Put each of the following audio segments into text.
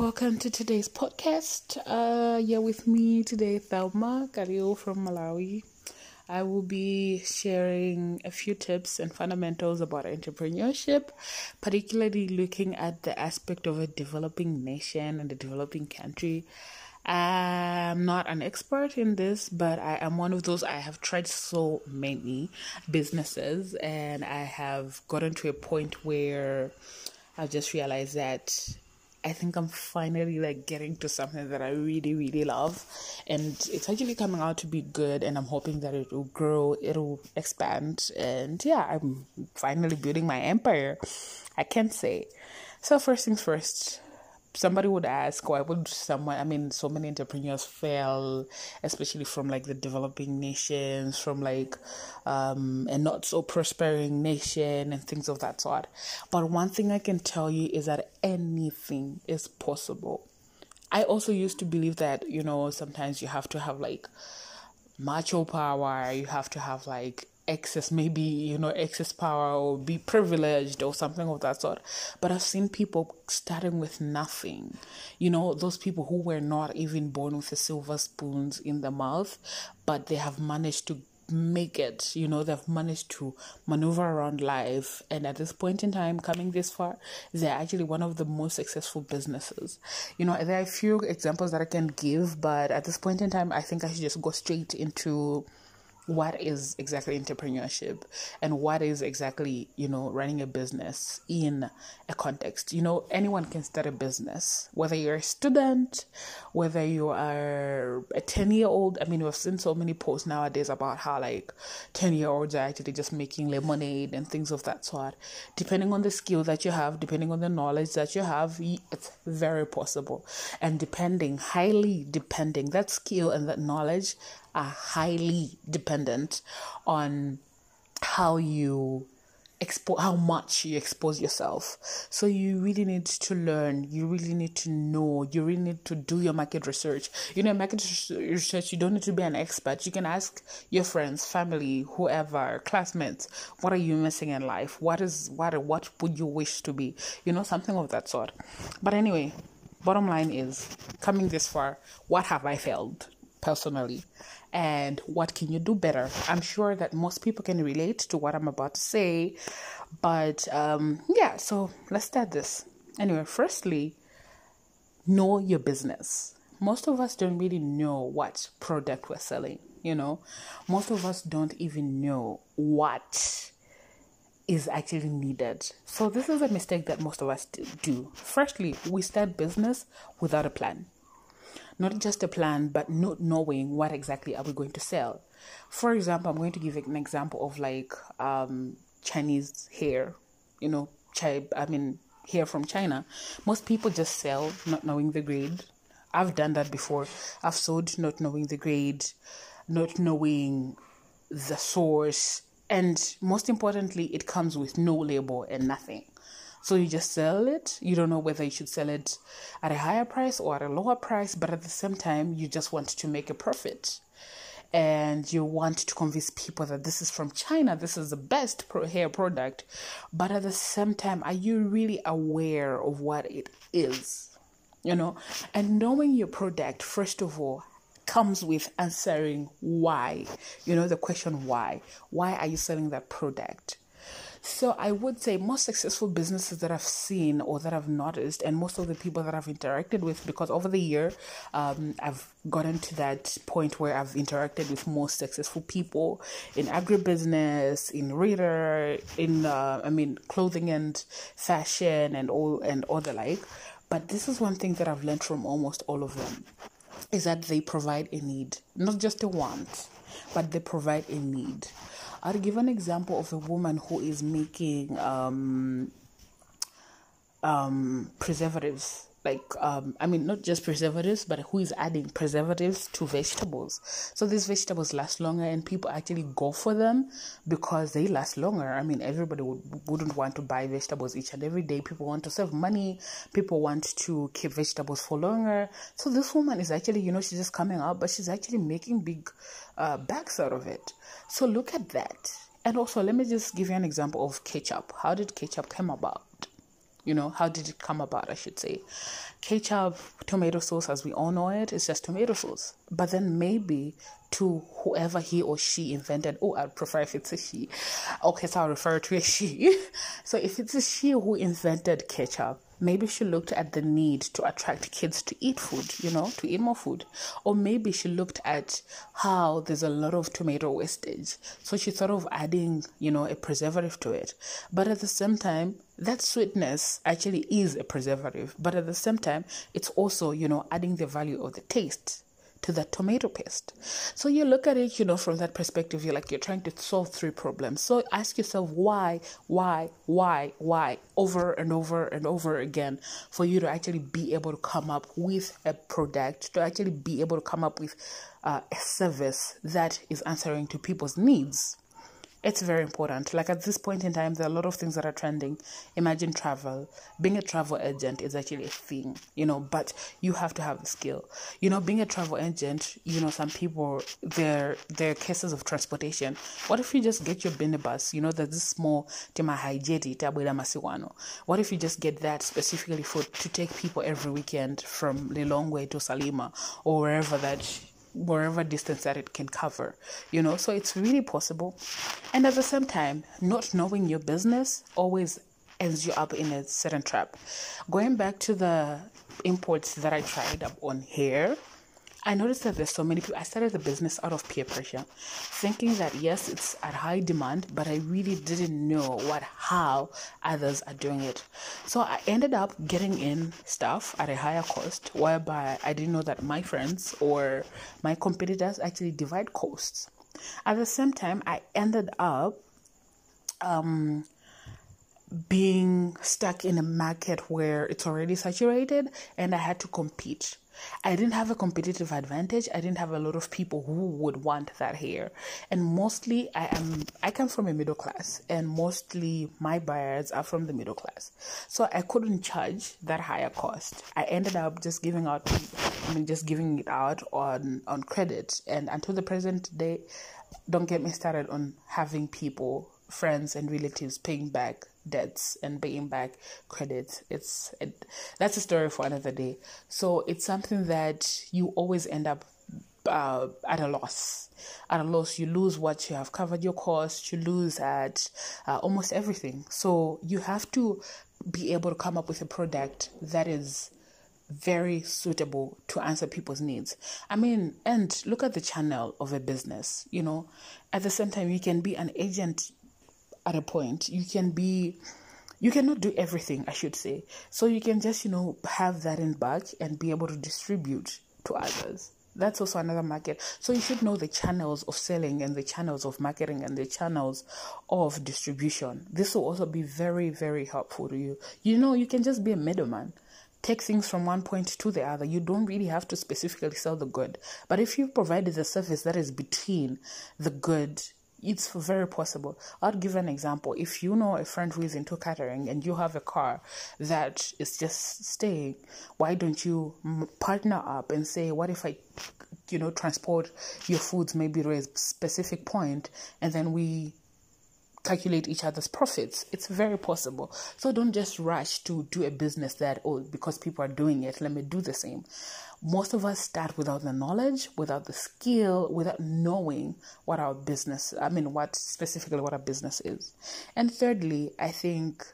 welcome to today's podcast. Uh, yeah, with me today, Thelma Kalio from Malawi. I will be sharing a few tips and fundamentals about entrepreneurship, particularly looking at the aspect of a developing nation and a developing country. I'm not an expert in this, but I am one of those. I have tried so many businesses, and I have gotten to a point where I've just realized that I think I'm finally like getting to something that I really, really love. And it's actually coming out to be good. And I'm hoping that it will grow, it'll expand. And yeah, I'm finally building my empire. I can say. So, first things first, somebody would ask why would someone i mean so many entrepreneurs fail especially from like the developing nations from like um a not so prospering nation and things of that sort. But one thing i can tell you is that anything is possible. I also used to believe that you know sometimes you have to have like macho power you have to have like excess, maybe, you know, excess power or be privileged or something of that sort. But I've seen people starting with nothing. You know, those people who were not even born with a silver spoons in the mouth, but they have managed to make it you know they've managed to maneuver around life and at this point in time coming this far they're actually one of the most successful businesses you know there are a few examples that i can give but at this point in time i think i should just go straight into what is exactly entrepreneurship and what is exactly you know running a business in a context? You know anyone can start a business whether you're a student whether you are a 10 year old i mean we've seen so many posts nowadays about how like 10 year olds are actually just making lemonade and things of that sort. Depending on the skill that you have depending on the knowledge that you have it's very possible. And depending highly depending that skill and that knowledge are highly dependent on how you expose how much you expose yourself. So you really need to learn. You really need to know. You really need to do your market research. You know market research you don't need to be an expert. You can ask your friends family whoever classmates what are you missing in life? What is what what would you wish to be? You know something of that sort. But anyway bottom line is coming this far what have i failed personally and what can you do better? I'm sure that most people can relate to what i'm about to say but um, yeah so let's start this. Anyway firstly know your business. Most of us don't really know what product we're selling you know? Most of us don't even know what is actually needed. So this is a mistake that most of us do. Firstly we start business without a plan not just a plan, but not knowing what exactly are we going to sell. For example, I'm going to give an example of like um, Chinese hair, you know, I mean, hair from China. Most people just sell not knowing the grade. I've done that before. I've sold not knowing the grade, not knowing the source, and most importantly, it comes with no label and nothing. So you just sell it. You don't know whether you should sell it at a higher price or at a lower price, but at the same time, you just want to make a profit. And you want to convince people that this is from China, this is the best hair product. But at the same time, are you really aware of what it is? You know, and knowing your product, first of all, comes with answering why. You know, the question why. Why are you selling that product? So I would say most successful businesses that I've seen or that I've noticed, and most of the people that I've interacted with, because over the year um, I've gotten to that point where I've interacted with most successful people in agribusiness, in reader, in uh, I mean clothing and fashion and all and all the like. But this is one thing that I've learned from almost all of them is that they provide a need, not just a want, but they provide a need. I'll give an example of a woman who is making um, um, preservatives like um i mean not just preservatives but who is adding preservatives to vegetables? So these vegetables last longer and people actually go for them because they last longer. I mean everybody would, wouldn't want to buy vegetables each and every day. People want to save money. People want to keep vegetables for longer. So this woman is actually you know she's just coming out but she's actually making big uh, bags out of it. So look at that. And also let me just give you an example of ketchup. How did ketchup come about You know, how did it come about, I should say? Ketchup, tomato sauce, as we all know it, is just tomato sauce. But then maybe to whoever he or she invented. Oh, I'd prefer if it's a she. Okay, so I'll refer to a she. so if it's a she who invented ketchup, maybe she looked at the need to attract kids to eat food, you know, to eat more food. Or maybe she looked at how there's a lot of tomato wastage. So she thought of adding, you know, a preservative to it. But at the same time, that sweetness actually is a preservative. But at the same time, it's also, you know, adding the value of the taste to that tomato paste. So you look at it, you know, from that perspective, you're like, you're trying to solve three problems. So ask yourself why, why, why, why, over and over and over again for you to actually be able to come up with a product, to actually be able to come up with uh, a service that is answering to people's needs it's very important. Like at this point in time, there are a lot of things that are trending. Imagine travel. Being a travel agent is actually a thing, you know, but you have to have the skill. You know, being a travel agent, you know, some people, there are cases of transportation. What if you just get your bus? You know, there's this small Tima Haijeti, Tabuela Masiwano. What if you just get that specifically for to take people every weekend from Lilongwe to Salima or wherever that wherever distance that it can cover you know? So it's really possible. And at the same time not knowing your business always ends you up in a certain trap. Going back to the imports that i tried up on here I noticed that there's so many people. I started the business out of peer pressure, thinking that yes, it's at high demand, but I really didn't know what how others are doing it. So I ended up getting in stuff at a higher cost, whereby I didn't know that my friends or my competitors actually divide costs. At the same time, I ended up um, being stuck in a market where it's already saturated and I had to compete. I didn't have a competitive advantage. I didn't have a lot of people who would want that hair. And mostly I am I come from a middle class and mostly my buyers are from the middle class. So I couldn't charge that higher cost. I ended up just giving out I mean just giving it out on on credit and until the present day don't get me started on having people friends and relatives paying back debts and paying back credits. It's it, that's a story for another day. So it's something that you always end up uh, at a loss. At a loss, you lose what you have covered your costs. You lose at uh, almost everything. So you have to be able to come up with a product that is very suitable to answer people's needs. I mean, and look at the channel of a business. You know, at the same time, you can be an agent at a point. You can be you cannot do everything, I should say. So you can just, you know, have that in back and be able to distribute to others. That's also another market. So you should know the channels of selling and the channels of marketing and the channels of distribution. This will also be very, very helpful to you. You know, you can just be a middleman take things from one point to the other. You don't really have to specifically sell the good. But if you provided the service that is between the good it's very possible. I'll give an example. If you know a friend who is into catering and you have a car that is just staying, why don't you partner up and say, what if I, you know, transport your foods maybe to a specific point and then we calculate each other's profits. It's very possible. So don't just rush to do a business that, oh, because people are doing it, let me do the same most of us start without the knowledge, without the skill, without knowing what our business, I mean, what specifically what our business is. And thirdly, I think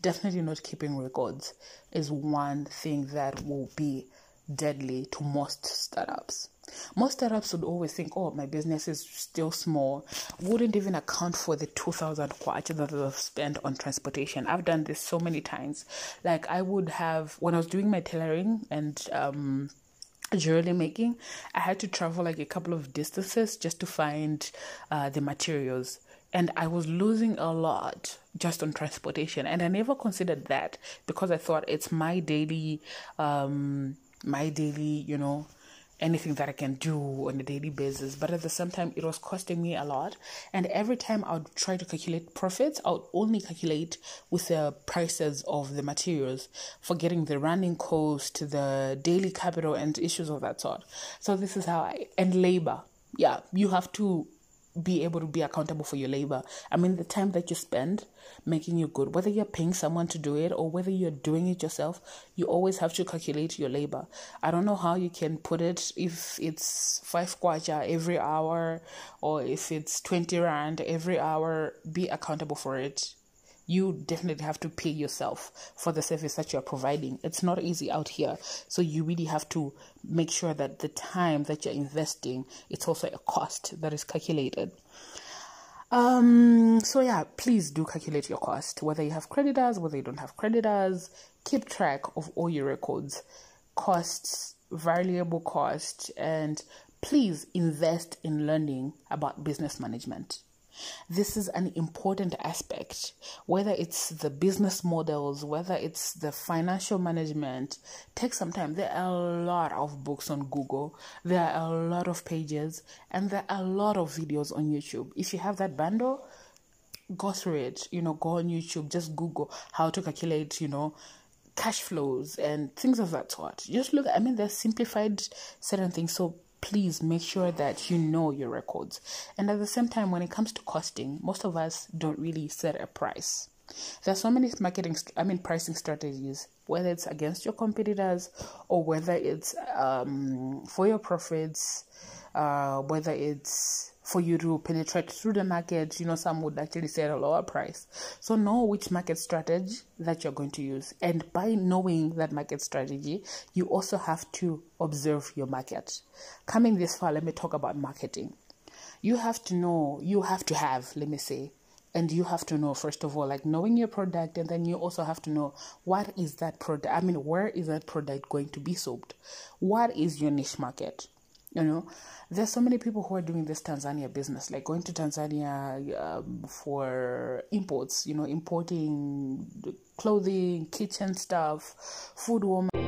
definitely not keeping records is one thing that will be deadly to most startups. Most startups would always think, oh, my business is still small, wouldn't even account for the 2000 kwacha that I've spent on transportation. I've done this so many times. Like, I would have, when I was doing my tailoring and um, jewelry making, I had to travel like a couple of distances just to find uh, the materials. And I was losing a lot just on transportation. And I never considered that because I thought it's my daily, um, my daily, you know, anything that I can do on a daily basis. But at the same time, it was costing me a lot. And every time I would try to calculate profits, I would only calculate with the prices of the materials, forgetting the running cost, the daily capital, and issues of that sort. So this is how I, and labor. Yeah, you have to be able to be accountable for your labor. I mean, the time that you spend making you good, whether you're paying someone to do it or whether you're doing it yourself, you always have to calculate your labor. I don't know how you can put it if it's five kwacha every hour or if it's 20 rand every hour, be accountable for it you definitely have to pay yourself for the service that you're providing. It's not easy out here. So you really have to make sure that the time that you're investing, it's also a cost that is calculated. Um, so yeah, please do calculate your cost, whether you have creditors, whether you don't have creditors, keep track of all your records, costs, variable cost, and please invest in learning about business management. This is an important aspect, whether it's the business models, whether it's the financial management. Take some time. There are a lot of books on Google, there are a lot of pages, and there are a lot of videos on YouTube. If you have that bundle, go through it. You know, go on YouTube, just Google how to calculate, you know, cash flows and things of that sort. Just look, I mean, there's simplified certain things. So please make sure that you know your records. And at the same time, when it comes to costing, most of us don't really set a price. There are so many marketing, I mean, pricing strategies, whether it's against your competitors or whether it's um, for your profits, uh, whether it's for you to penetrate through the market. You know, some would actually say at a lower price. So know which market strategy that you're going to use. And by knowing that market strategy, you also have to observe your market. Coming this far, let me talk about marketing. You have to know, you have to have, let me say, and you have to know first of all like knowing your product and then you also have to know what is that product i mean where is that product going to be sold what is your niche market you know, there's so many people who are doing this Tanzania business, like going to Tanzania um, for imports, you know, importing clothing, kitchen stuff, food, woman.